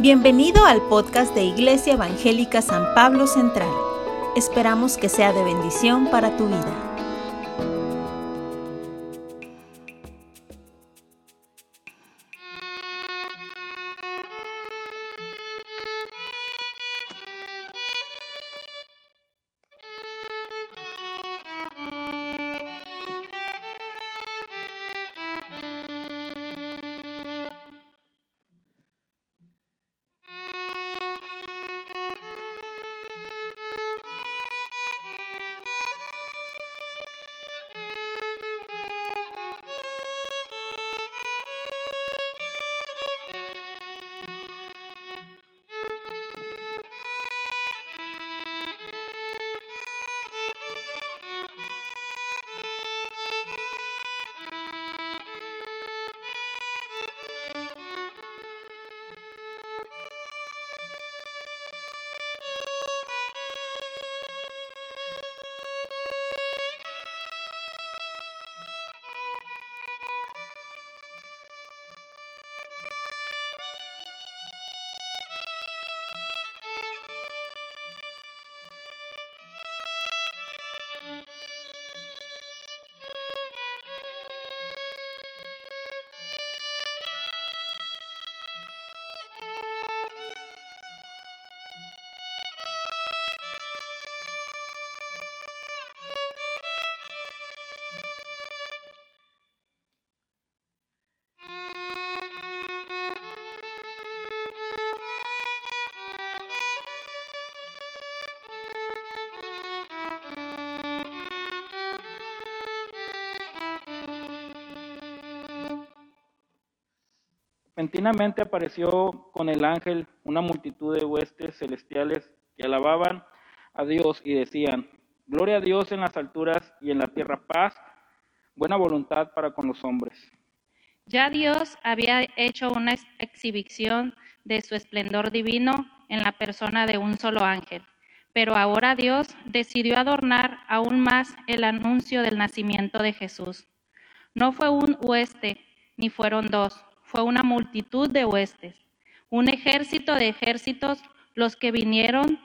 Bienvenido al podcast de Iglesia Evangélica San Pablo Central. Esperamos que sea de bendición para tu vida. Repentinamente apareció con el ángel una multitud de huestes celestiales que alababan a Dios y decían, Gloria a Dios en las alturas y en la tierra paz, buena voluntad para con los hombres. Ya Dios había hecho una exhibición de su esplendor divino en la persona de un solo ángel, pero ahora Dios decidió adornar aún más el anuncio del nacimiento de Jesús. No fue un hueste, ni fueron dos fue una multitud de huestes, un ejército de ejércitos los que vinieron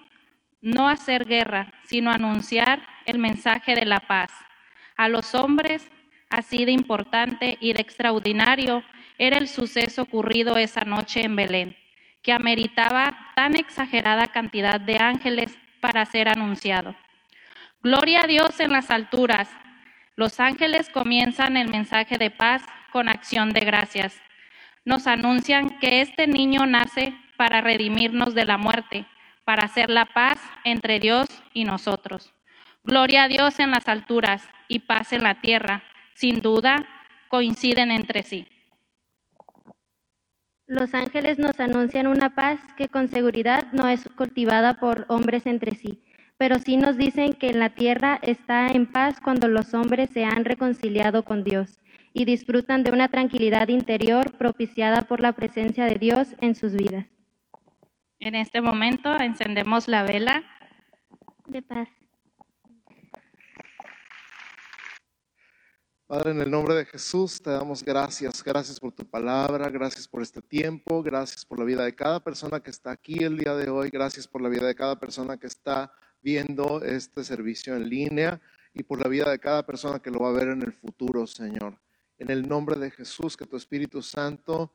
no a hacer guerra, sino a anunciar el mensaje de la paz. A los hombres, así de importante y de extraordinario era el suceso ocurrido esa noche en Belén, que ameritaba tan exagerada cantidad de ángeles para ser anunciado. Gloria a Dios en las alturas. Los ángeles comienzan el mensaje de paz con acción de gracias nos anuncian que este niño nace para redimirnos de la muerte, para hacer la paz entre Dios y nosotros. Gloria a Dios en las alturas y paz en la tierra. Sin duda, coinciden entre sí. Los ángeles nos anuncian una paz que con seguridad no es cultivada por hombres entre sí, pero sí nos dicen que en la tierra está en paz cuando los hombres se han reconciliado con Dios y disfrutan de una tranquilidad interior propiciada por la presencia de Dios en sus vidas. En este momento encendemos la vela de paz. Padre, en el nombre de Jesús te damos gracias, gracias por tu palabra, gracias por este tiempo, gracias por la vida de cada persona que está aquí el día de hoy, gracias por la vida de cada persona que está viendo este servicio en línea y por la vida de cada persona que lo va a ver en el futuro, Señor en el nombre de Jesús, que tu Espíritu Santo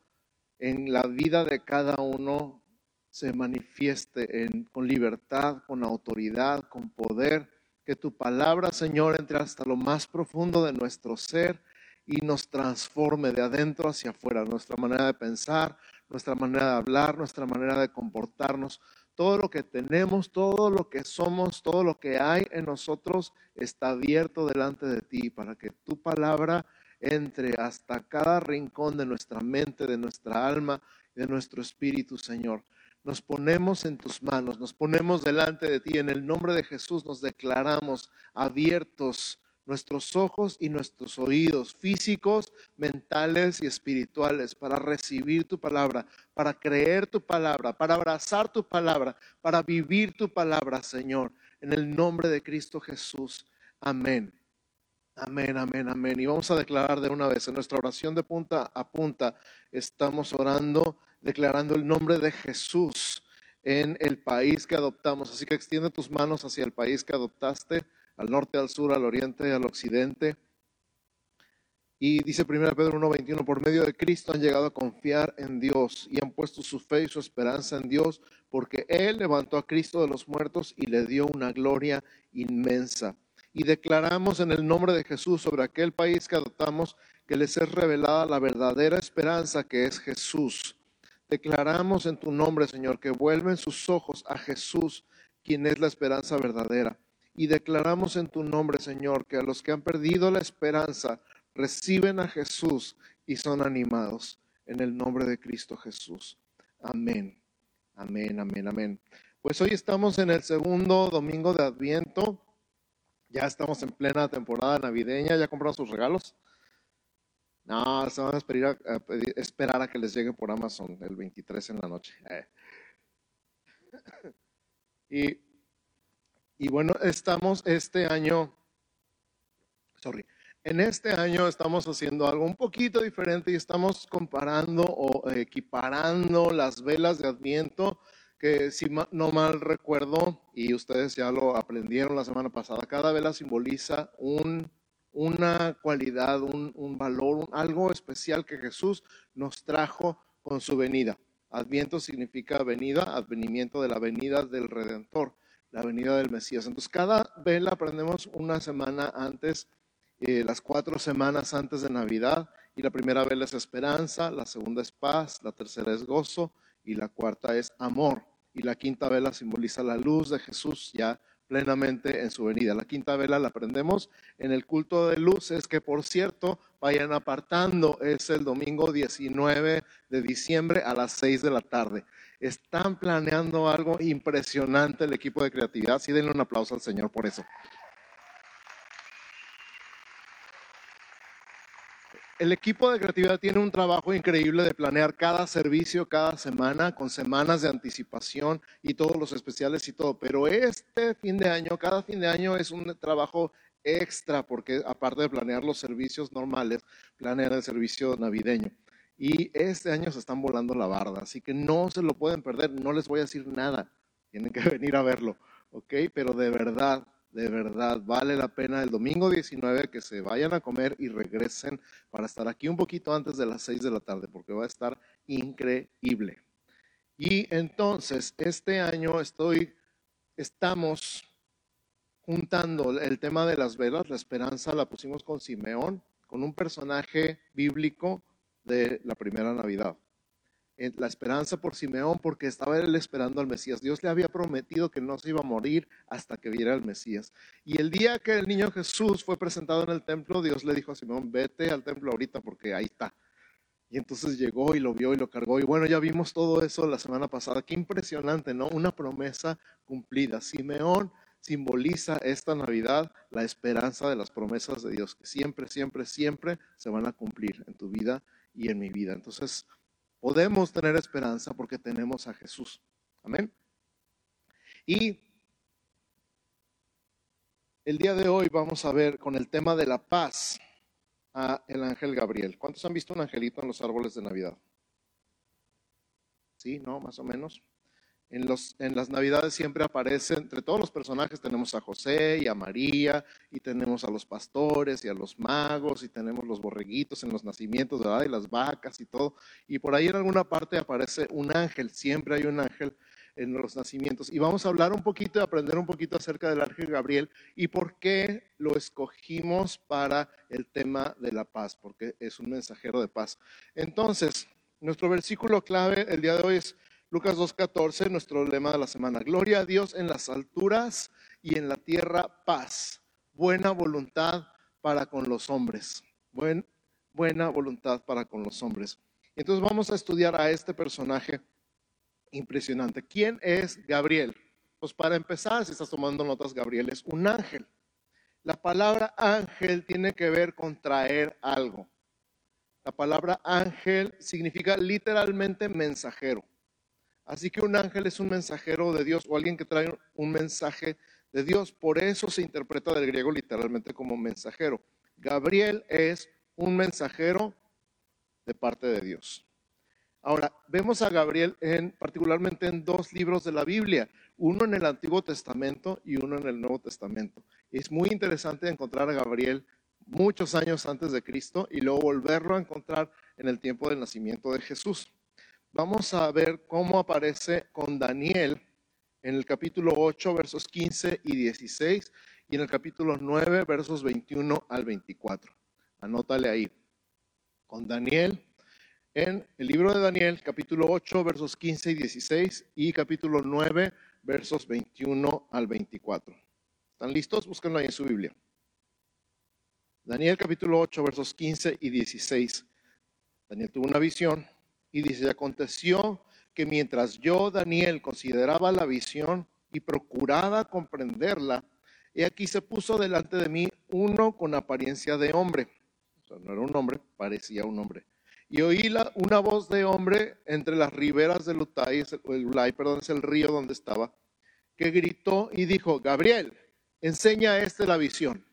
en la vida de cada uno se manifieste con libertad, con autoridad, con poder. Que tu palabra, Señor, entre hasta lo más profundo de nuestro ser y nos transforme de adentro hacia afuera, nuestra manera de pensar, nuestra manera de hablar, nuestra manera de comportarnos. Todo lo que tenemos, todo lo que somos, todo lo que hay en nosotros está abierto delante de ti para que tu palabra entre hasta cada rincón de nuestra mente, de nuestra alma de nuestro espíritu, Señor. Nos ponemos en tus manos, nos ponemos delante de ti. En el nombre de Jesús nos declaramos abiertos nuestros ojos y nuestros oídos físicos, mentales y espirituales para recibir tu palabra, para creer tu palabra, para abrazar tu palabra, para vivir tu palabra, Señor. En el nombre de Cristo Jesús. Amén. Amén, amén, amén. Y vamos a declarar de una vez en nuestra oración de punta a punta. Estamos orando declarando el nombre de Jesús en el país que adoptamos. Así que extiende tus manos hacia el país que adoptaste, al norte, al sur, al oriente, al occidente. Y dice 1 Pedro 1:21, por medio de Cristo han llegado a confiar en Dios y han puesto su fe y su esperanza en Dios, porque Él levantó a Cristo de los muertos y le dio una gloria inmensa. Y declaramos en el nombre de Jesús sobre aquel país que adoptamos que les es revelada la verdadera esperanza que es Jesús. Declaramos en tu nombre, Señor, que vuelven sus ojos a Jesús, quien es la esperanza verdadera. Y declaramos en tu nombre, Señor, que a los que han perdido la esperanza, reciben a Jesús y son animados en el nombre de Cristo Jesús. Amén. Amén, amén, amén. Pues hoy estamos en el segundo domingo de Adviento. Ya estamos en plena temporada navideña. ¿Ya compraron sus regalos? No, se van a esperar a, esperar a que les llegue por Amazon el 23 en la noche. Eh. Y, y bueno, estamos este año, sorry, en este año estamos haciendo algo un poquito diferente y estamos comparando o equiparando las velas de Adviento, que si no mal recuerdo, y ustedes ya lo aprendieron la semana pasada, cada vela simboliza un, una cualidad, un, un valor, algo especial que Jesús nos trajo con su venida. Adviento significa venida, advenimiento de la venida del Redentor, la venida del Mesías. Entonces, cada vela aprendemos una semana antes eh, las cuatro semanas antes de Navidad y la primera vela es esperanza, la segunda es paz, la tercera es gozo y la cuarta es amor. Y la quinta vela simboliza la luz de Jesús ya plenamente en su venida. La quinta vela la aprendemos en el culto de luces, que por cierto, vayan apartando, es el domingo 19 de diciembre a las 6 de la tarde. Están planeando algo impresionante el equipo de creatividad. Sí, denle un aplauso al Señor por eso. El equipo de creatividad tiene un trabajo increíble de planear cada servicio cada semana con semanas de anticipación y todos los especiales y todo. Pero este fin de año, cada fin de año es un trabajo extra porque aparte de planear los servicios normales, planear el servicio navideño. Y este año se están volando la barda, así que no se lo pueden perder, no les voy a decir nada, tienen que venir a verlo, ¿ok? Pero de verdad, de verdad, vale la pena el domingo 19 que se vayan a comer y regresen para estar aquí un poquito antes de las 6 de la tarde, porque va a estar increíble. Y entonces, este año estoy, estamos juntando el tema de las velas, la esperanza la pusimos con Simeón, con un personaje bíblico de la primera Navidad la esperanza por Simeón porque estaba él esperando al Mesías. Dios le había prometido que no se iba a morir hasta que viera al Mesías. Y el día que el niño Jesús fue presentado en el templo, Dios le dijo a Simeón, vete al templo ahorita porque ahí está. Y entonces llegó y lo vio y lo cargó. Y bueno, ya vimos todo eso la semana pasada. Qué impresionante, ¿no? Una promesa cumplida. Simeón simboliza esta Navidad la esperanza de las promesas de Dios, que siempre, siempre, siempre se van a cumplir en tu vida y en mi vida. Entonces, Podemos tener esperanza porque tenemos a Jesús. Amén. Y el día de hoy vamos a ver con el tema de la paz a el ángel Gabriel. ¿Cuántos han visto un angelito en los árboles de Navidad? Sí, ¿no? Más o menos. En, los, en las Navidades siempre aparece, entre todos los personajes tenemos a José y a María, y tenemos a los pastores y a los magos, y tenemos los borreguitos en los nacimientos, ¿verdad? Y las vacas y todo. Y por ahí en alguna parte aparece un ángel, siempre hay un ángel en los nacimientos. Y vamos a hablar un poquito y aprender un poquito acerca del ángel Gabriel y por qué lo escogimos para el tema de la paz, porque es un mensajero de paz. Entonces, nuestro versículo clave el día de hoy es Lucas 2.14, nuestro lema de la semana. Gloria a Dios en las alturas y en la tierra paz. Buena voluntad para con los hombres. buena voluntad para con los hombres. Entonces vamos a estudiar a este personaje impresionante. ¿Quién es Gabriel? Pues para empezar, si estás tomando notas, Gabriel es un ángel. La palabra ángel tiene que ver con traer algo. La palabra ángel significa literalmente mensajero. Así que un ángel es un mensajero de Dios o alguien que trae un mensaje de Dios. Por eso se interpreta del griego literalmente como mensajero. Gabriel es un mensajero de parte de Dios. Ahora, vemos a Gabriel en, particularmente en dos libros de la Biblia, uno en el Antiguo Testamento y uno en el Nuevo Testamento. Es muy interesante encontrar a Gabriel muchos años antes de Cristo y luego volverlo a encontrar en el tiempo del nacimiento de Jesús. Vamos a ver cómo aparece con Daniel en el capítulo 8, versos 15 y 16 y en el capítulo 9, versos 21 al 24. Anótale ahí. Con Daniel en el libro de Daniel, capítulo 8, versos 15 y 16 y capítulo 9, versos 21 al 24. ¿Están listos? Búsquenlo ahí en su Biblia. Daniel capítulo 8, versos 15 y 16. Daniel tuvo una visión y dice, aconteció que mientras yo, Daniel, consideraba la visión y procuraba comprenderla, he aquí se puso delante de mí uno con apariencia de hombre. O sea, no era un hombre, parecía un hombre. Y oí la, una voz de hombre entre las riberas del Ulay, el perdón, es el río donde estaba, que gritó y dijo, Gabriel, enseña a este la visión.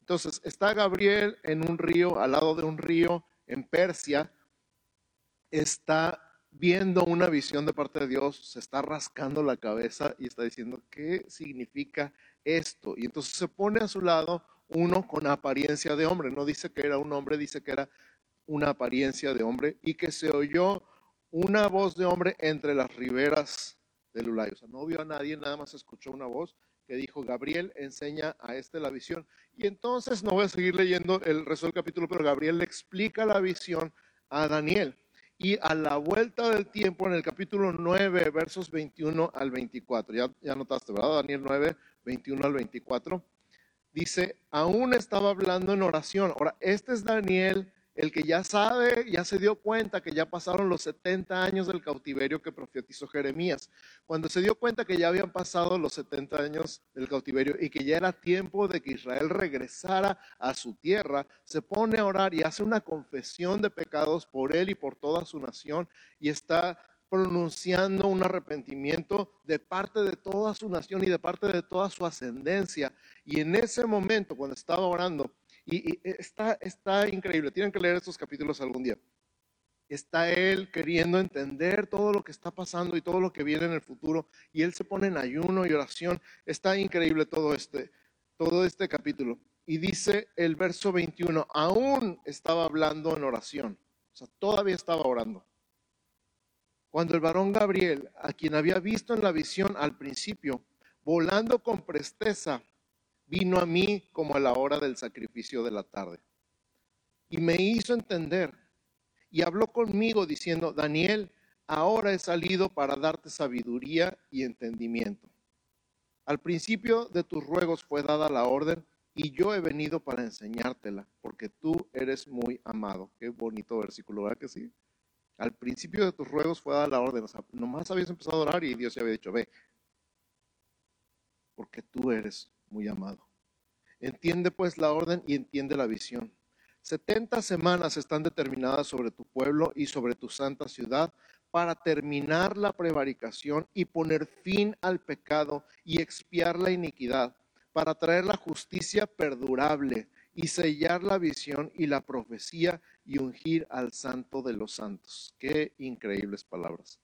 Entonces, está Gabriel en un río, al lado de un río en Persia, está viendo una visión de parte de Dios, se está rascando la cabeza y está diciendo, ¿qué significa esto? Y entonces se pone a su lado uno con apariencia de hombre, no dice que era un hombre, dice que era una apariencia de hombre y que se oyó una voz de hombre entre las riberas del Ulay. O sea, no vio a nadie, nada más escuchó una voz que dijo, Gabriel enseña a este la visión. Y entonces no voy a seguir leyendo el resto del capítulo, pero Gabriel le explica la visión a Daniel. Y a la vuelta del tiempo, en el capítulo 9, versos 21 al 24, ya, ya notaste, ¿verdad? Daniel 9, 21 al 24, dice, aún estaba hablando en oración. Ahora, este es Daniel el que ya sabe, ya se dio cuenta que ya pasaron los 70 años del cautiverio que profetizó Jeremías. Cuando se dio cuenta que ya habían pasado los 70 años del cautiverio y que ya era tiempo de que Israel regresara a su tierra, se pone a orar y hace una confesión de pecados por él y por toda su nación y está pronunciando un arrepentimiento de parte de toda su nación y de parte de toda su ascendencia. Y en ese momento, cuando estaba orando, y, está, está increíble, tienen que leer estos capítulos algún día. Está él queriendo entender todo lo que está pasando y todo lo que viene en el futuro, y él se pone en ayuno y oración. Está increíble todo este, todo este capítulo. Y dice el verso 21, aún estaba hablando en oración, o sea, todavía estaba orando. Cuando el varón Gabriel, a quien había visto en la visión al principio, volando con presteza, vino a mí como a la hora del sacrificio de la tarde. Y me hizo entender y habló conmigo diciendo, Daniel, ahora he salido para darte sabiduría y entendimiento. Al principio de tus ruegos fue dada la orden y yo he venido para enseñártela, porque tú eres muy amado. Qué bonito versículo, ¿verdad que sí? Al principio de tus ruegos fue dada la orden, o sea, nomás habías empezado a orar y Dios ya había dicho, ve, porque tú eres muy amado. Entiende pues la orden y entiende la visión. Setenta semanas están determinadas sobre tu pueblo y sobre tu santa ciudad para terminar la prevaricación y poner fin al pecado y expiar la iniquidad, para traer la justicia perdurable y sellar la visión y la profecía y ungir al santo de los santos. Qué increíbles palabras.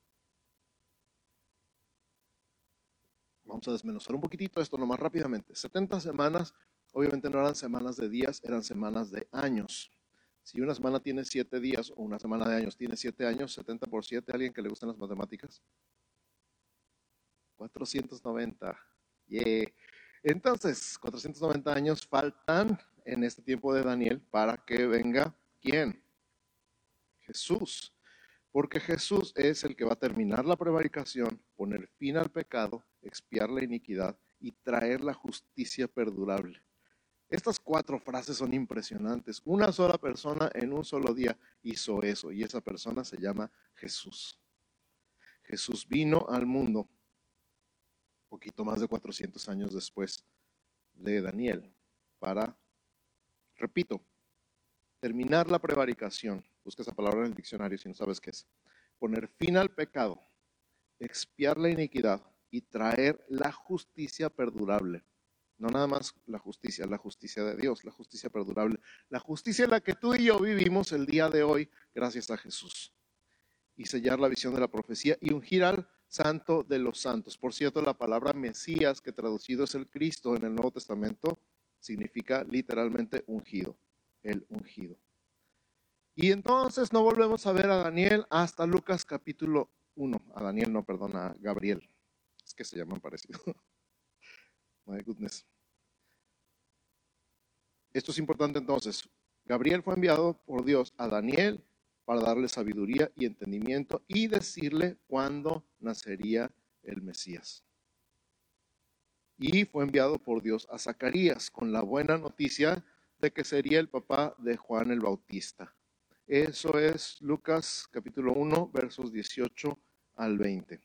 Vamos a desmenuzar un poquitito esto nomás rápidamente. 70 semanas, obviamente no eran semanas de días, eran semanas de años. Si una semana tiene siete días o una semana de años tiene siete años, 70 por 7, ¿alguien que le gustan las matemáticas? 490. Yeah. Entonces, 490 años faltan en este tiempo de Daniel para que venga quién? Jesús. Porque Jesús es el que va a terminar la prevaricación, poner fin al pecado, expiar la iniquidad y traer la justicia perdurable. Estas cuatro frases son impresionantes. Una sola persona en un solo día hizo eso y esa persona se llama Jesús. Jesús vino al mundo poquito más de 400 años después de Daniel para, repito, terminar la prevaricación, busca esa palabra en el diccionario si no sabes qué es, poner fin al pecado, expiar la iniquidad y traer la justicia perdurable. No nada más la justicia, la justicia de Dios, la justicia perdurable, la justicia en la que tú y yo vivimos el día de hoy gracias a Jesús. y sellar la visión de la profecía y ungir al santo de los santos. Por cierto, la palabra Mesías, que traducido es el Cristo en el Nuevo Testamento, significa literalmente ungido, el ungido. Y entonces no volvemos a ver a Daniel hasta Lucas capítulo 1. A Daniel, no, perdón, a Gabriel. Es que se llaman parecido. My goodness. Esto es importante entonces. Gabriel fue enviado por Dios a Daniel para darle sabiduría y entendimiento y decirle cuándo nacería el Mesías. Y fue enviado por Dios a Zacarías con la buena noticia de que sería el papá de Juan el Bautista. Eso es Lucas capítulo 1, versos 18 al 20.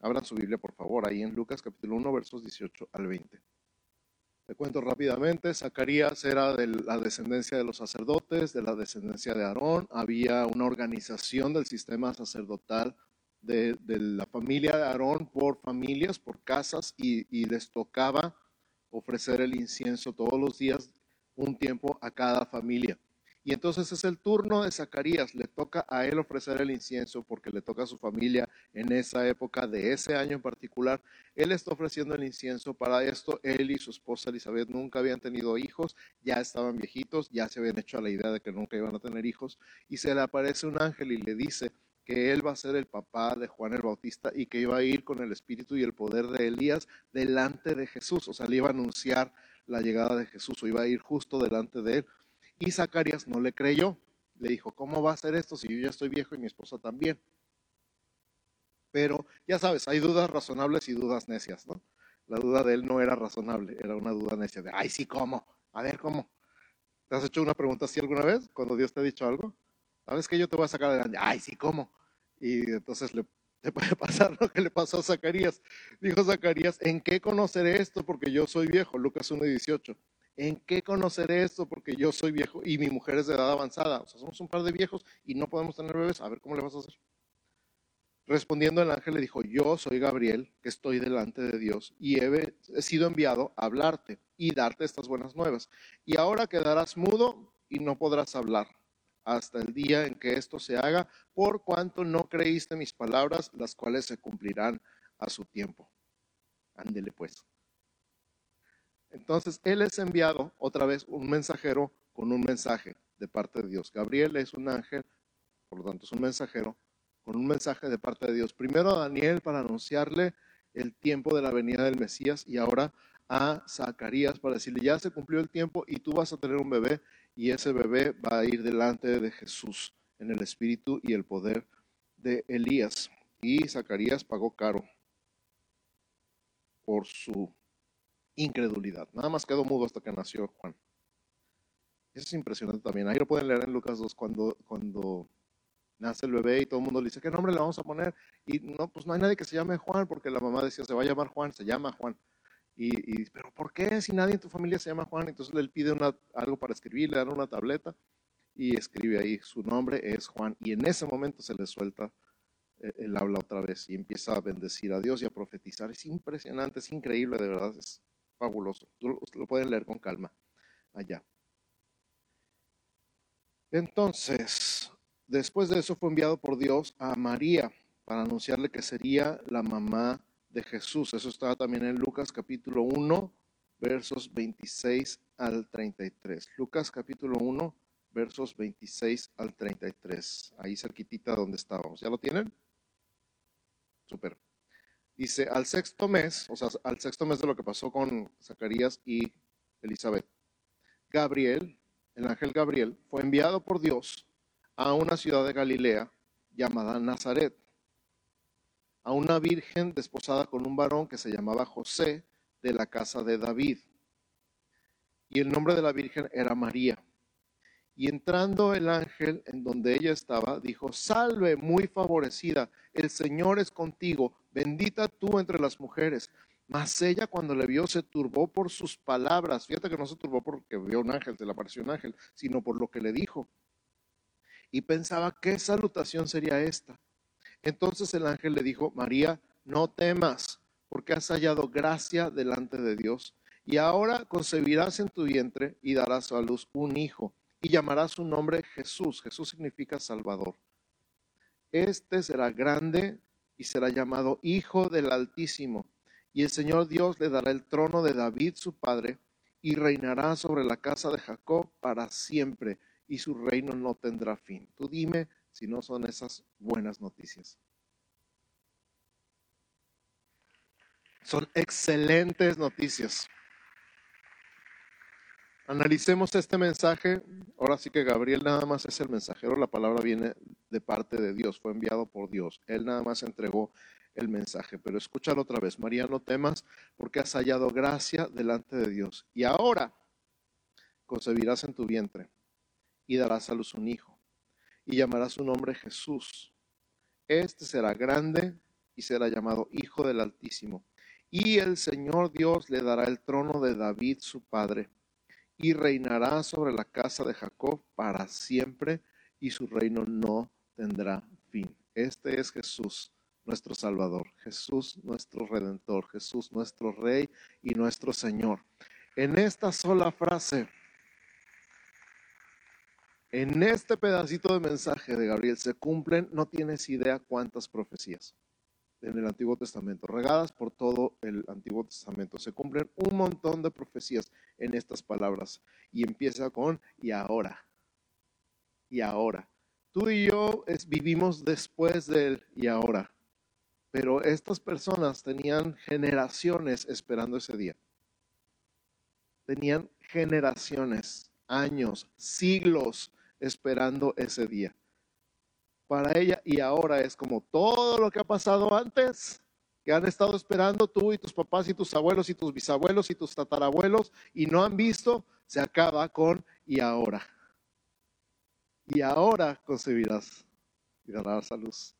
Abran su Biblia, por favor, ahí en Lucas capítulo 1, versos 18 al 20. Te cuento rápidamente, Zacarías era de la descendencia de los sacerdotes, de la descendencia de Aarón. Había una organización del sistema sacerdotal de, la familia de Aarón por familias, por casas, y, y les tocaba ofrecer el incienso todos los días, un tiempo a cada familia. Y entonces es el turno de Zacarías, le toca a él ofrecer el incienso porque le toca a su familia en esa época de ese año en particular. Él está ofreciendo el incienso para esto. Él y su esposa Elizabeth nunca habían tenido hijos, ya estaban viejitos, ya se habían hecho a la idea de que nunca iban a tener hijos. Y se le aparece un ángel y le dice que él va a ser el papá de Juan el Bautista y que iba a ir con el espíritu y el poder de Elías delante de Jesús. O sea, le iba a anunciar la llegada de Jesús o iba a ir justo delante de él y Zacarías no le creyó. Le dijo, ¿cómo va a ser esto si yo ya estoy viejo y mi esposa también? Pero ya sabes, hay dudas razonables y dudas necias, ¿no? La duda de él no era razonable, era una duda necia de, ay, sí, ¿cómo? A ver, ¿cómo? ¿Te has hecho una pregunta así alguna vez cuando Dios te ha dicho algo? ¿Sabes que yo te voy a sacar adelante? Ay, sí, ¿cómo? Y entonces le, puede pasar lo que le pasó a Zacarías. Dijo Zacarías, ¿en qué conoceré esto? Porque yo soy viejo. Lucas 1.18. ¿En qué conoceré esto? Porque yo soy viejo y mi mujer es de edad avanzada. O sea, somos un par de viejos y no podemos tener bebés. A ver cómo le vas a hacer. Respondiendo el ángel le dijo, yo soy Gabriel, que estoy delante de Dios y he, sido enviado a hablarte y darte estas buenas nuevas. Y ahora quedarás mudo y no podrás hablar hasta el día en que esto se haga, por cuanto no creíste mis palabras, las cuales se cumplirán a su tiempo. Ándele pues. Entonces, Él es enviado otra vez un mensajero con un mensaje de parte de Dios. Gabriel es un ángel, por lo tanto es un mensajero con un mensaje de parte de Dios. Primero a Daniel para anunciarle el tiempo de la venida del Mesías y ahora a Zacarías para decirle, ya se cumplió el tiempo y tú vas a tener un bebé y ese bebé va a ir delante de Jesús en el espíritu y el poder de Elías. Y Zacarías pagó caro por su incredulidad. Nada más quedó mudo hasta que nació Juan. Eso es impresionante también. Ahí lo pueden leer en Lucas 2 cuando, cuando nace el bebé y todo el mundo le dice, ¿qué nombre le vamos a poner? Y no, pues no hay nadie que se llame Juan, porque la mamá decía, se va a llamar Juan, se llama Juan. Y, pero ¿por qué si nadie en tu familia se llama Juan? Entonces le pide una, algo para escribir, le dan una tableta y escribe ahí, su nombre es Juan. Y en ese momento se le suelta eh, el habla otra vez y empieza a bendecir a Dios y a profetizar. Es impresionante, es increíble, de verdad. Es, fabuloso. Lo pueden leer con calma allá. Entonces, después de eso fue enviado por Dios a María para anunciarle que sería la mamá de Jesús. Eso está también en Lucas capítulo 1, versos 26 al 33. Lucas capítulo 1, versos 26 al 33. Ahí cerquitita donde estábamos. ¿Ya lo tienen? Super. Dice, al sexto mes, o sea, al sexto mes de lo que pasó con Zacarías y Elizabeth, Gabriel, el ángel Gabriel, fue enviado por Dios a una ciudad de Galilea llamada Nazaret, a una virgen desposada con un varón que se llamaba José de la casa de David. Y el nombre de la virgen era María. Y entrando el ángel en donde ella estaba, dijo, salve muy favorecida, el Señor es contigo, bendita tú entre las mujeres. Mas ella cuando le vio se turbó por sus palabras. Fíjate que no se turbó porque vio un ángel, se le apareció un ángel, sino por lo que le dijo. Y pensaba, ¿qué salutación sería esta? Entonces el ángel le dijo, María, no temas, porque has hallado gracia delante de Dios. Y ahora concebirás en tu vientre y darás a luz un hijo y llamará su nombre Jesús. Jesús significa Salvador. Este será grande y será llamado Hijo del Altísimo. Y el Señor Dios le dará el trono de David su padre y reinará sobre la casa de Jacob para siempre y su reino no tendrá fin. Tú dime si no son esas buenas noticias. Son excelentes noticias. Analicemos este mensaje. Ahora sí que Gabriel nada más es el mensajero, la palabra viene de parte de Dios, fue enviado por Dios. Él nada más entregó el mensaje, pero escúchalo otra vez. María, no temas porque has hallado gracia delante de Dios. Y ahora concebirás en tu vientre y darás a luz un hijo y llamarás su nombre Jesús. Este será grande y será llamado Hijo del Altísimo. Y el Señor Dios le dará el trono de David su padre y reinará sobre la casa de Jacob para siempre y su reino no tendrá fin. Este es Jesús, nuestro Salvador, Jesús, nuestro Redentor, Jesús, nuestro Rey y nuestro Señor. En esta sola frase, en este pedacito de mensaje de Gabriel se cumplen, no tienes idea cuántas profecías en el Antiguo Testamento, regadas por todo el Antiguo Testamento. Se cumplen un montón de profecías en estas palabras y empieza con y ahora. Y ahora. Tú y yo vivimos después del y ahora, pero estas personas tenían generaciones esperando ese día. Tenían generaciones, años, siglos esperando ese día para ella y ahora es como todo lo que ha pasado antes, que han estado esperando tú y tus papás y tus abuelos y tus bisabuelos y tus tatarabuelos y no han visto, se acaba con y ahora. Y ahora concebirás y darás a luz.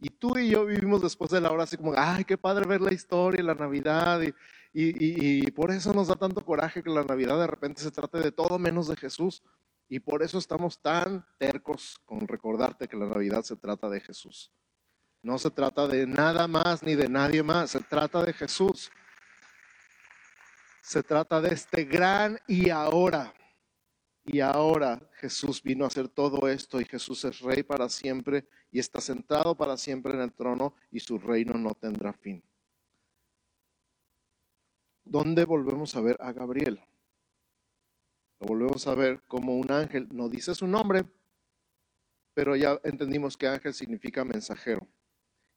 Y tú y yo vivimos después de la hora así como, ay, qué padre ver la historia y la Navidad. Y, y, y, por eso nos da tanto coraje que la Navidad de repente se trate de todo menos de Jesús. Y por eso estamos tan tercos con recordarte que la Navidad se trata de Jesús. No se trata de nada más ni de nadie más, se trata de Jesús. Se trata de este gran y ahora. Y ahora Jesús vino a hacer todo esto y Jesús es rey para siempre y está sentado para siempre en el trono y su reino no tendrá fin. ¿Dónde volvemos a ver a Gabriel? Lo volvemos a ver como un ángel. No dice su nombre, pero ya entendimos que ángel significa mensajero.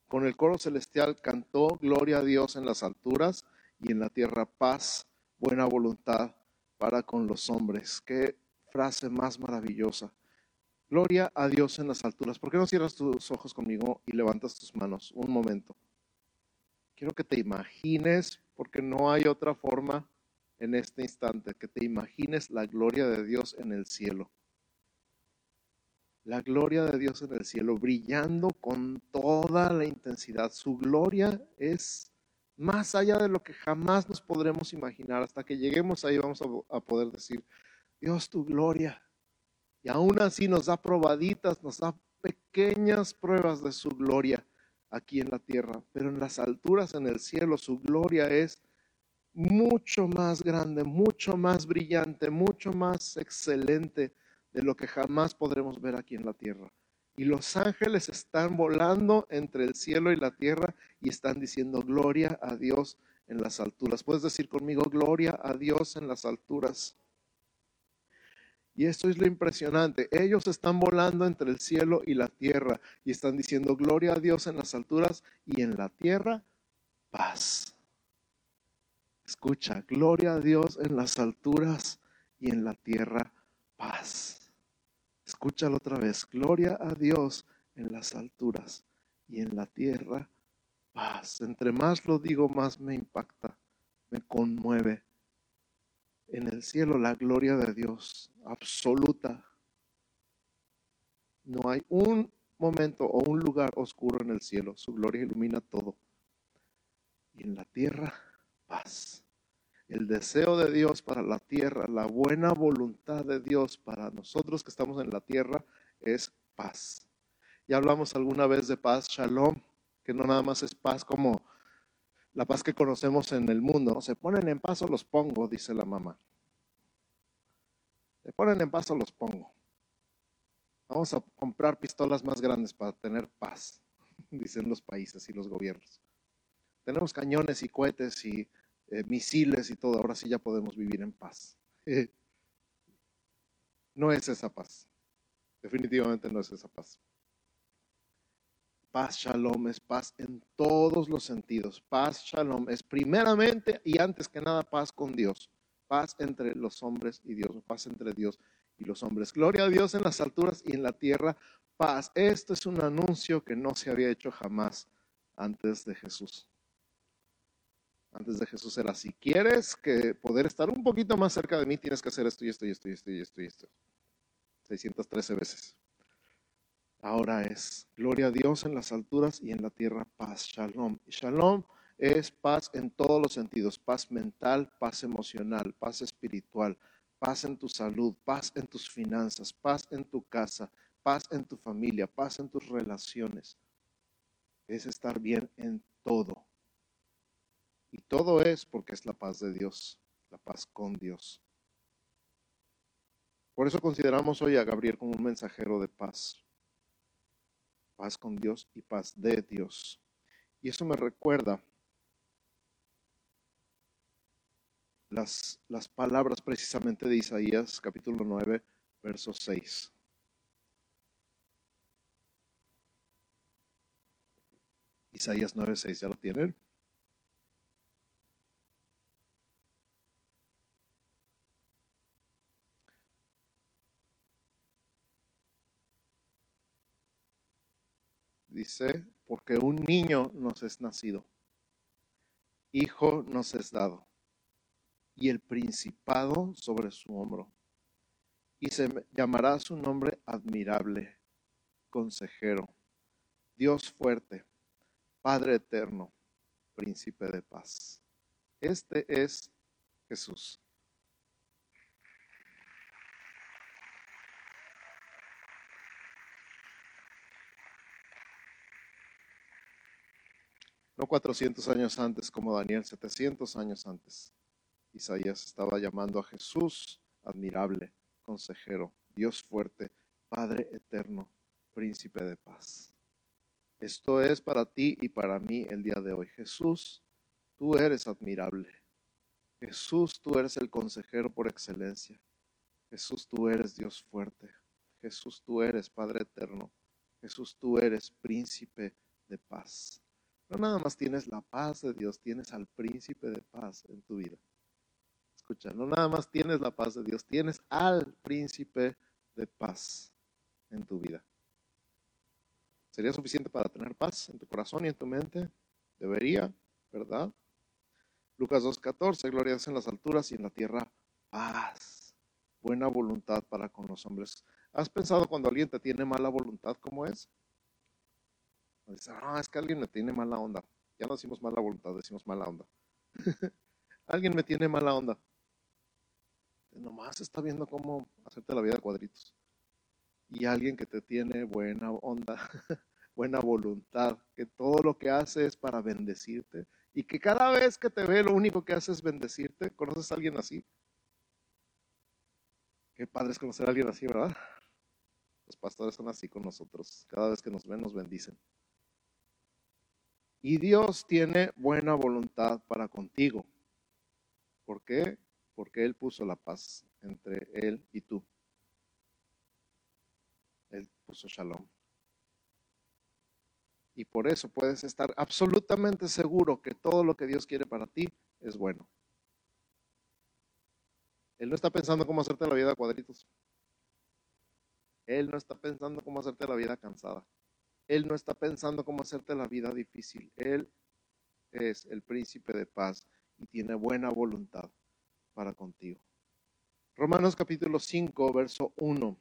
Con el coro celestial cantó gloria a Dios en las alturas y en la tierra paz, buena voluntad para con los hombres. Qué frase más maravillosa. Gloria a Dios en las alturas. ¿Por qué no cierras tus ojos conmigo y levantas tus manos un momento? Quiero que te imagines, porque no hay otra forma en este instante, que te imagines la gloria de Dios en el cielo. La gloria de Dios en el cielo, brillando con toda la intensidad. Su gloria es más allá de lo que jamás nos podremos imaginar. Hasta que lleguemos ahí vamos a, poder decir, Dios, tu gloria. Y aún así nos da probaditas, nos da pequeñas pruebas de su gloria aquí en la tierra. Pero en las alturas, en el cielo, su gloria es mucho más grande, mucho más brillante, mucho más excelente de lo que jamás podremos ver aquí en la tierra. Y los ángeles están volando entre el cielo y la tierra y están diciendo gloria a Dios en las alturas. Puedes decir conmigo gloria a Dios en las alturas. Y esto es lo impresionante. Ellos están volando entre el cielo y la tierra y están diciendo gloria a Dios en las alturas y en la tierra paz. Escucha, gloria a Dios en las alturas y en la tierra paz. Escúchalo otra vez, gloria a Dios en las alturas y en la tierra paz. Entre más lo digo, más me impacta, me conmueve. En el cielo la gloria de Dios absoluta. No hay un momento o un lugar oscuro en el cielo. Su gloria ilumina todo. Y en la tierra paz. El deseo de Dios para la tierra, la buena voluntad de Dios para nosotros que estamos en la tierra es paz. Ya hablamos alguna vez de paz, shalom, que no nada más es paz como la paz que conocemos en el mundo. Se ponen en paz o los pongo, dice la mamá. Se ponen en paz o los pongo. Vamos a comprar pistolas más grandes para tener paz, dicen los países y los gobiernos. Tenemos cañones y cohetes y eh, misiles y todo, ahora sí ya podemos vivir en paz. no es esa paz, definitivamente no es esa paz. Paz, shalom, es paz en todos los sentidos. Paz, shalom, es primeramente y antes que nada paz con Dios. Paz entre los hombres y Dios, paz entre Dios y los hombres. Gloria a Dios en las alturas y en la tierra, paz. Esto es un anuncio que no se había hecho jamás antes de Jesús. Antes de Jesús era, si quieres que poder estar un poquito más cerca de mí, tienes que hacer esto y esto y esto y esto y esto y esto. 613 veces. Ahora es gloria a Dios en las alturas y en la tierra paz, shalom. Shalom es paz en todos los sentidos, paz mental, paz emocional, paz espiritual, paz en tu salud, paz en tus finanzas, paz en tu casa, paz en tu familia, paz en tus relaciones. Es estar bien en todo. Y todo es porque es la paz de Dios, la paz con Dios. Por eso consideramos hoy a Gabriel como un mensajero de paz. Paz con Dios y paz de Dios. Y eso me recuerda las, las palabras precisamente de Isaías capítulo 9, verso 6. Isaías 9, 6, ¿ya lo tienen? Dice, porque un niño nos es nacido, hijo nos es dado, y el principado sobre su hombro, y se llamará su nombre admirable, consejero, Dios fuerte, Padre eterno, príncipe de paz. Este es Jesús. No 400 años antes como Daniel, 700 años antes. Isaías estaba llamando a Jesús admirable, consejero, Dios fuerte, Padre eterno, príncipe de paz. Esto es para ti y para mí el día de hoy. Jesús, tú eres admirable. Jesús, tú eres el consejero por excelencia. Jesús, tú eres Dios fuerte. Jesús, tú eres Padre eterno. Jesús, tú eres príncipe de paz. No nada más tienes la paz de Dios, tienes al príncipe de paz en tu vida. Escucha, no nada más tienes la paz de Dios, tienes al príncipe de paz en tu vida. ¿Sería suficiente para tener paz en tu corazón y en tu mente? Debería, ¿verdad? Lucas 2.14, gloria en las alturas y en la tierra paz, buena voluntad para con los hombres. ¿Has pensado cuando alguien te tiene mala voluntad cómo es? Dice, ah, es que alguien me tiene mala onda. Ya no decimos mala voluntad, decimos mala onda. alguien me tiene mala onda. Nomás está viendo cómo hacerte la vida de cuadritos. Y alguien que te tiene buena onda, buena voluntad, que todo lo que hace es para bendecirte. Y que cada vez que te ve lo único que hace es bendecirte. ¿Conoces a alguien así? Qué padre es conocer a alguien así, ¿verdad? Los pastores son así con nosotros. Cada vez que nos ven nos bendicen. Y Dios tiene buena voluntad para contigo. ¿Por qué? Porque Él puso la paz entre Él y tú. Él puso shalom. Y por eso puedes estar absolutamente seguro que todo lo que Dios quiere para ti es bueno. Él no está pensando cómo hacerte la vida a cuadritos. Él no está pensando cómo hacerte la vida cansada. Él no está pensando cómo hacerte la vida difícil. Él es el príncipe de paz y tiene buena voluntad para contigo. Romanos capítulo 5, verso 1.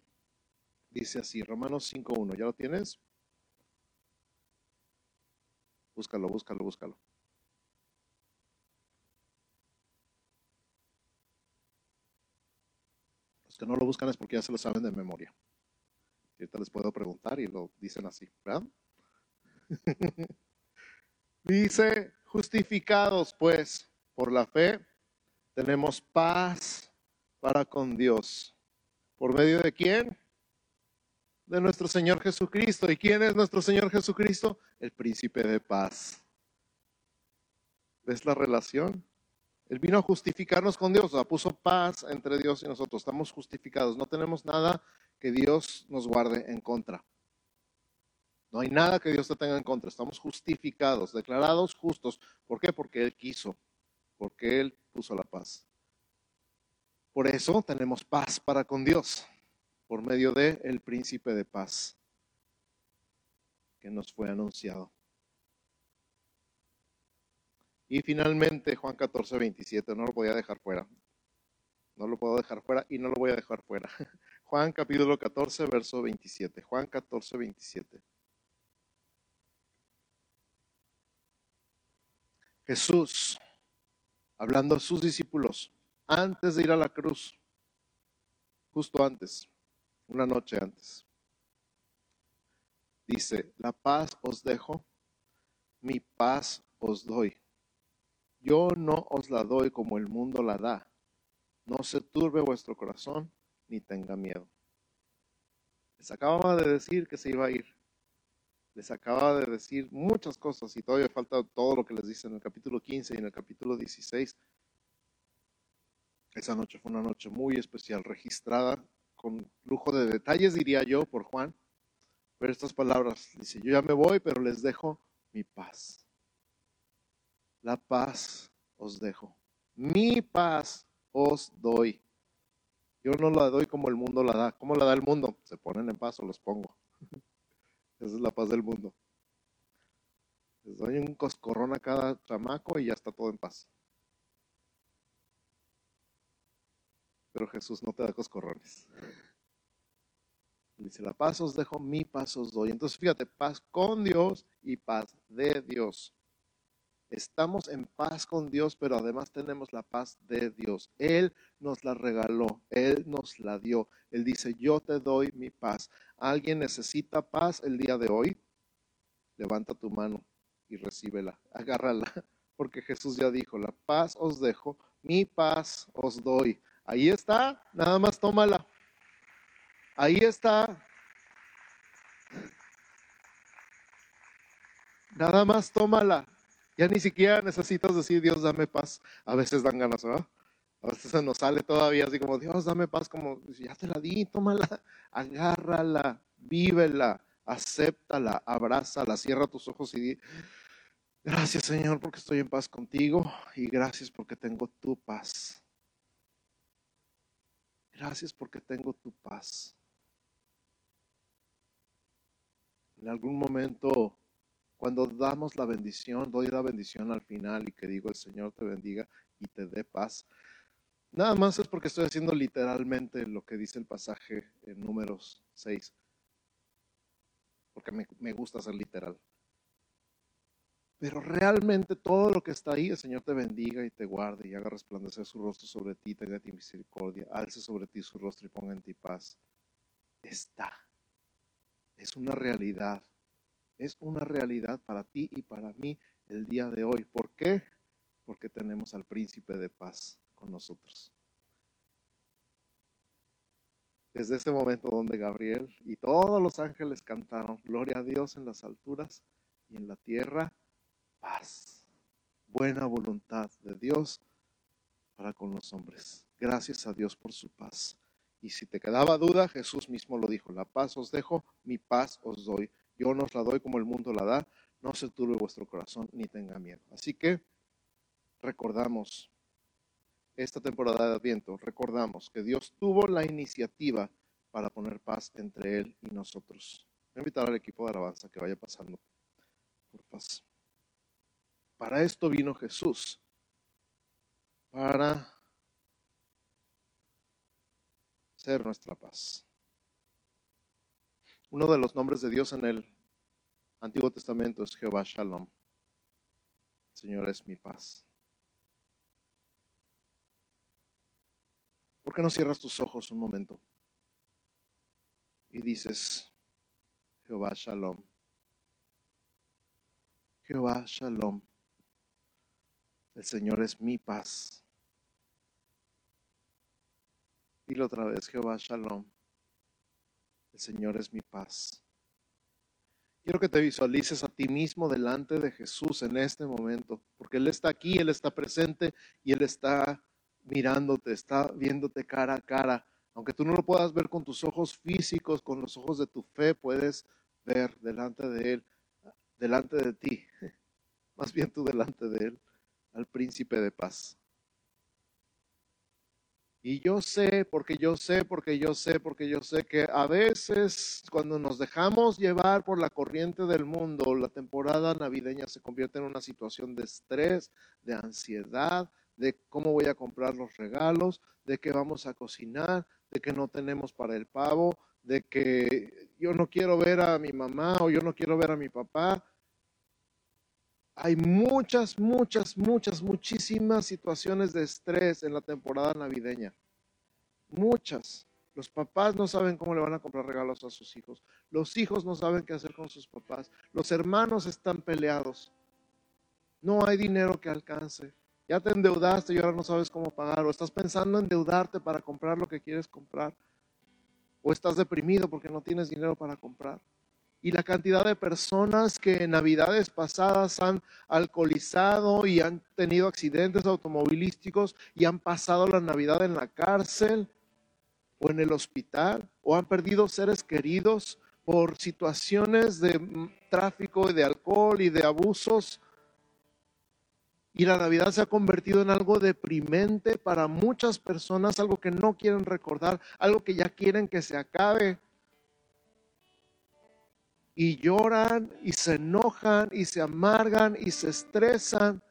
Dice así, Romanos 5, 1. ¿Ya lo tienes? Búscalo, búscalo, búscalo. Los que no lo buscan es porque ya se lo saben de memoria ahorita les puedo preguntar y lo dicen así, ¿verdad? Dice, justificados pues por la fe, tenemos paz para con Dios. ¿Por medio de quién? de nuestro Señor Jesucristo. ¿Y quién es nuestro Señor Jesucristo? El príncipe de paz. ¿Ves la relación? Él vino a justificarnos con Dios, o sea, puso paz entre Dios y nosotros. Estamos justificados, no tenemos nada que Dios nos guarde en contra. No hay nada que Dios te tenga en contra. Estamos justificados, declarados justos. ¿Por qué? Porque Él quiso, porque Él puso la paz. Por eso tenemos paz para con Dios, por medio de el príncipe de paz que nos fue anunciado. Y finalmente Juan 14, 27, no lo podía dejar fuera. No lo puedo dejar fuera y no lo voy a dejar fuera. Juan capítulo 14, verso 27. Juan 14, 27. Jesús, hablando a sus discípulos, antes de ir a la cruz, justo antes, una noche antes, dice, la paz os dejo, mi paz os doy. Yo no os la doy como el mundo la da. No se turbe vuestro corazón ni tenga miedo. Les acababa de decir que se iba a ir. Les acababa de decir muchas cosas y todavía falta todo lo que les dice en el capítulo 15 y en el capítulo 16. Esa noche fue una noche muy especial, registrada con lujo de detalles, diría yo, por Juan. Pero estas palabras, dice, yo ya me voy, pero les dejo mi paz la paz os dejo. Mi paz os doy. Yo no la doy como el mundo la da. ¿Cómo la da el mundo? Se ponen en paz o los pongo. Esa es la paz del mundo. Les doy un coscorrón a cada chamaco y ya está todo en paz. Pero Jesús no te da coscorrones. Dice, la paz os dejo, mi paz os doy. Entonces fíjate, paz con Dios y paz de Dios. Estamos en paz con Dios, pero además tenemos la paz de Dios. Él nos la regaló, Él nos la dio. Él dice, yo te doy mi paz. ¿Alguien necesita paz el día de hoy? Levanta tu mano y recíbela, agárrala, porque Jesús ya dijo, la paz os dejo, mi paz os doy. Ahí está, nada más tómala. Ahí está. Nada más tómala. Ya ni siquiera necesitas decir, Dios, dame paz. A veces dan ganas, ¿verdad? A veces se nos sale todavía así como, Dios, dame paz, como, ya te la di, tómala, agárrala, vívela, acéptala, abrázala, cierra tus ojos y di, gracias Señor porque estoy en paz contigo y gracias porque tengo tu paz. Gracias porque tengo tu paz. En algún momento cuando damos la bendición, doy la bendición al final y que digo el Señor te bendiga y te dé paz. Nada más es porque estoy haciendo literalmente lo que dice el pasaje en números 6. Porque me, me gusta ser literal. Pero realmente todo lo que está ahí, el Señor te bendiga y te guarde y haga resplandecer su rostro sobre ti, tenga ti misericordia, alce sobre ti su rostro y ponga en ti paz. Está. Es una realidad es una realidad para ti y para mí el día de hoy. ¿Por qué? Porque tenemos al príncipe de paz con nosotros. Desde ese momento donde Gabriel y todos los ángeles cantaron, Gloria a Dios en las alturas y en la tierra, paz. Buena voluntad de Dios para con los hombres. Gracias a Dios por su paz. Y si te quedaba duda, Jesús mismo lo dijo, la paz os dejo, mi paz os doy. Yo no os la doy como el mundo la da. No se turbe vuestro corazón ni tenga miedo. Así que recordamos esta temporada de Adviento, recordamos que Dios tuvo la iniciativa para poner paz entre Él y nosotros. Voy a invitar al equipo de alabanza que vaya pasando por paz. Para esto vino Jesús, para ser nuestra paz. Uno de los nombres de Dios en el Antiguo Testamento es Jehová Shalom. Señor es mi paz. ¿Por qué no cierras tus ojos un momento y dices, Jehová Shalom? Jehová Shalom. El Señor es mi paz. Dilo otra vez, Jehová Shalom. El Señor es mi paz. Quiero que te visualices a ti mismo delante de Jesús en este momento, porque Él está aquí, Él está presente y Él está mirándote, está viéndote cara a cara. Aunque tú no lo puedas ver con tus ojos físicos, con los ojos de tu fe, puedes ver delante de Él, delante de ti, más bien tú delante de Él, al príncipe de paz. Y yo sé, porque yo sé, porque yo sé, porque yo sé que a veces cuando nos dejamos llevar por la corriente del mundo, la temporada navideña se convierte en una situación de estrés, de ansiedad, de cómo voy a comprar los regalos, de que vamos a cocinar, de que no tenemos para el pavo, de que yo no quiero ver a mi mamá o yo no quiero ver a mi papá. Hay muchas, muchas, muchas, muchísimas situaciones de estrés en la temporada navideña. Muchas. Los papás no saben cómo le van a comprar regalos a sus hijos. Los hijos no saben qué hacer con sus papás. Los hermanos están peleados. No hay dinero que alcance. Ya te endeudaste y ahora no sabes cómo pagar. O estás pensando en endeudarte para comprar lo que quieres comprar. O estás deprimido porque no tienes dinero para comprar y la cantidad de personas que en navidades pasadas han alcoholizado y han tenido accidentes automovilísticos y han pasado la Navidad en la cárcel o en el hospital o han perdido seres queridos por situaciones de tráfico y de alcohol y de abusos. Y la Navidad se ha convertido en algo deprimente para muchas personas, algo que no quieren recordar, algo que ya quieren que se acabe y lloran y se enojan y se amargan y se estresan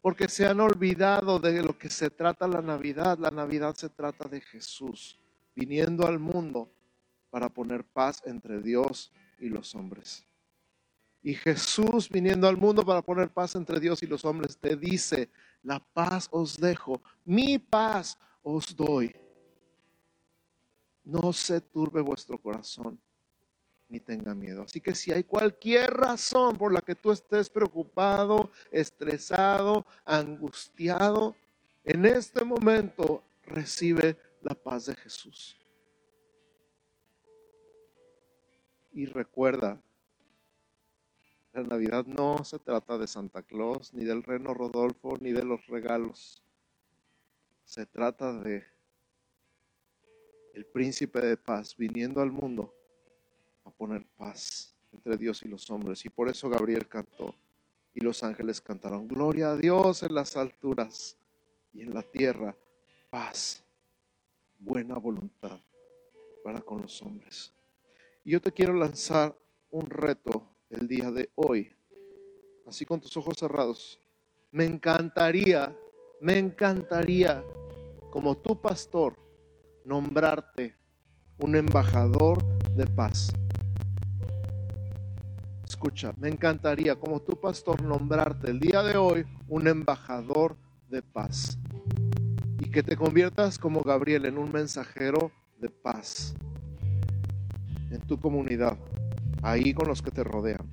porque se han olvidado de lo que se trata la Navidad. La Navidad se trata de Jesús viniendo al mundo para poner paz entre Dios y los hombres. Y Jesús viniendo al mundo para poner paz entre Dios y los hombres te dice, la paz os dejo, mi paz os doy. No se turbe vuestro corazón ni tenga miedo. Así que si hay cualquier razón por la que tú estés preocupado, estresado, angustiado, en este momento recibe la paz de Jesús. Y recuerda, la Navidad no se trata de Santa Claus, ni del reno Rodolfo, ni de los regalos. Se trata de el príncipe de paz viniendo al mundo poner paz entre Dios y los hombres. Y por eso Gabriel cantó y los ángeles cantaron, Gloria a Dios en las alturas y en la tierra, paz, buena voluntad para con los hombres. Y yo te quiero lanzar un reto el día de hoy, así con tus ojos cerrados. Me encantaría, me encantaría, como tu pastor, nombrarte un embajador de paz Escucha, me encantaría como tu pastor nombrarte el día de hoy un embajador de paz y que te conviertas como Gabriel en un mensajero de paz en tu comunidad, ahí con los que te rodean.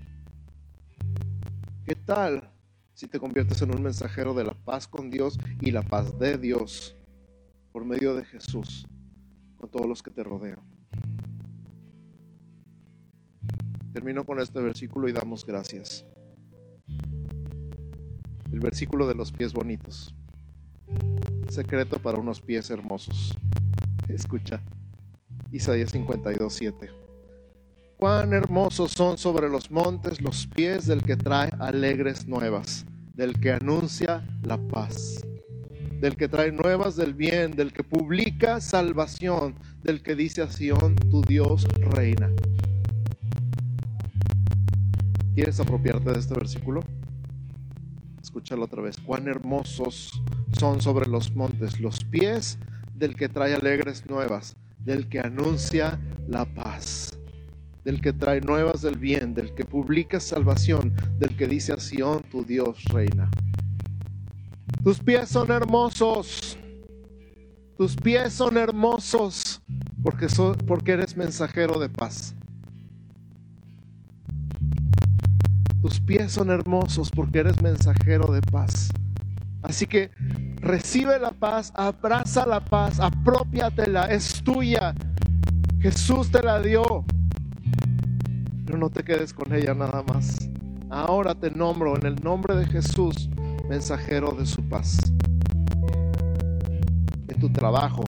¿Qué tal si te conviertes en un mensajero de la paz con Dios y la paz de Dios por medio de Jesús con todos los que te rodean? Termino con este versículo y damos gracias. El versículo de los pies bonitos. Secreto para unos pies hermosos. Escucha. Isaías 52, 7. Cuán hermosos son sobre los montes los pies del que trae alegres nuevas, del que anuncia la paz, del que trae nuevas del bien, del que publica salvación, del que dice a Sión, tu Dios reina. ¿Quieres apropiarte de este versículo? Escúchalo otra vez. Cuán hermosos son sobre los montes los pies del que trae alegres nuevas, del que anuncia la paz, del que trae nuevas del bien, del que publica salvación, del que dice a Sión, tu Dios reina. Tus pies son hermosos. Tus pies son hermosos porque, porque eres mensajero de paz. Tus pies son hermosos porque eres mensajero de paz. Así que recibe la paz, abraza la paz, apropiatela, es tuya. Jesús te la dio. Pero no te quedes con ella nada más. Ahora te nombro en el nombre de Jesús, mensajero de su paz. En tu trabajo,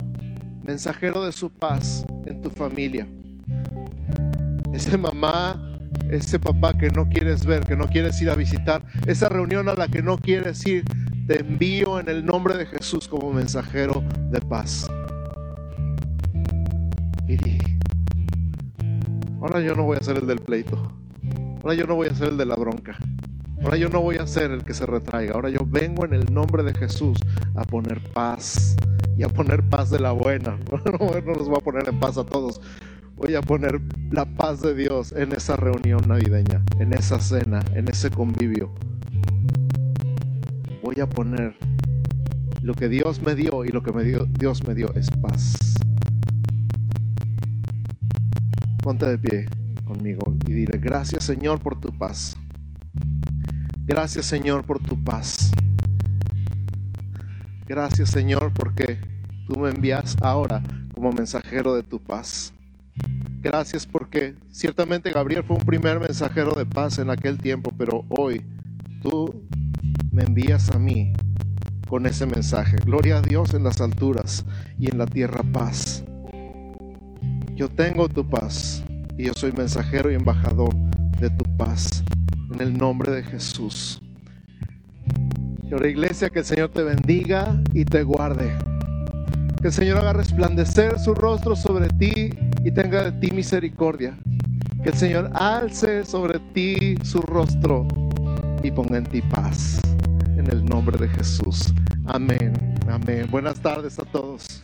mensajero de su paz en tu familia. Ese mamá, ese papá que no quieres ver, que no quieres ir a visitar, esa reunión a la que no quieres ir, te envío en el nombre de Jesús como mensajero de paz. Y ahora yo no voy a ser el del pleito. Ahora yo no voy a ser el de la bronca. Ahora yo no voy a ser el que se retraiga. Ahora yo vengo en el nombre de Jesús a poner paz y a poner paz de la buena. No, nos va a poner en paz a todos. Voy a poner la paz de Dios en esa reunión navideña, en esa cena, en ese convivio. Voy a poner lo que Dios me dio y lo que me dio, Dios me dio es paz. Ponte de pie conmigo y dile, gracias Señor por tu paz. Gracias Señor por tu paz. Gracias Señor porque tú me envías ahora como mensajero de tu paz. Gracias porque ciertamente Gabriel fue un primer mensajero de paz en aquel tiempo, pero hoy tú me envías a mí con ese mensaje. Gloria a Dios en las alturas y en la tierra paz. Yo tengo tu paz y yo soy mensajero y embajador de tu paz en el nombre de Jesús. Señor Iglesia, que el Señor te bendiga y te guarde. Que el Señor haga resplandecer su rostro sobre ti y tenga de ti misericordia. Que el Señor alce sobre ti su rostro y ponga en ti paz. En el nombre de Jesús. Amén. Amén. Buenas tardes a todos.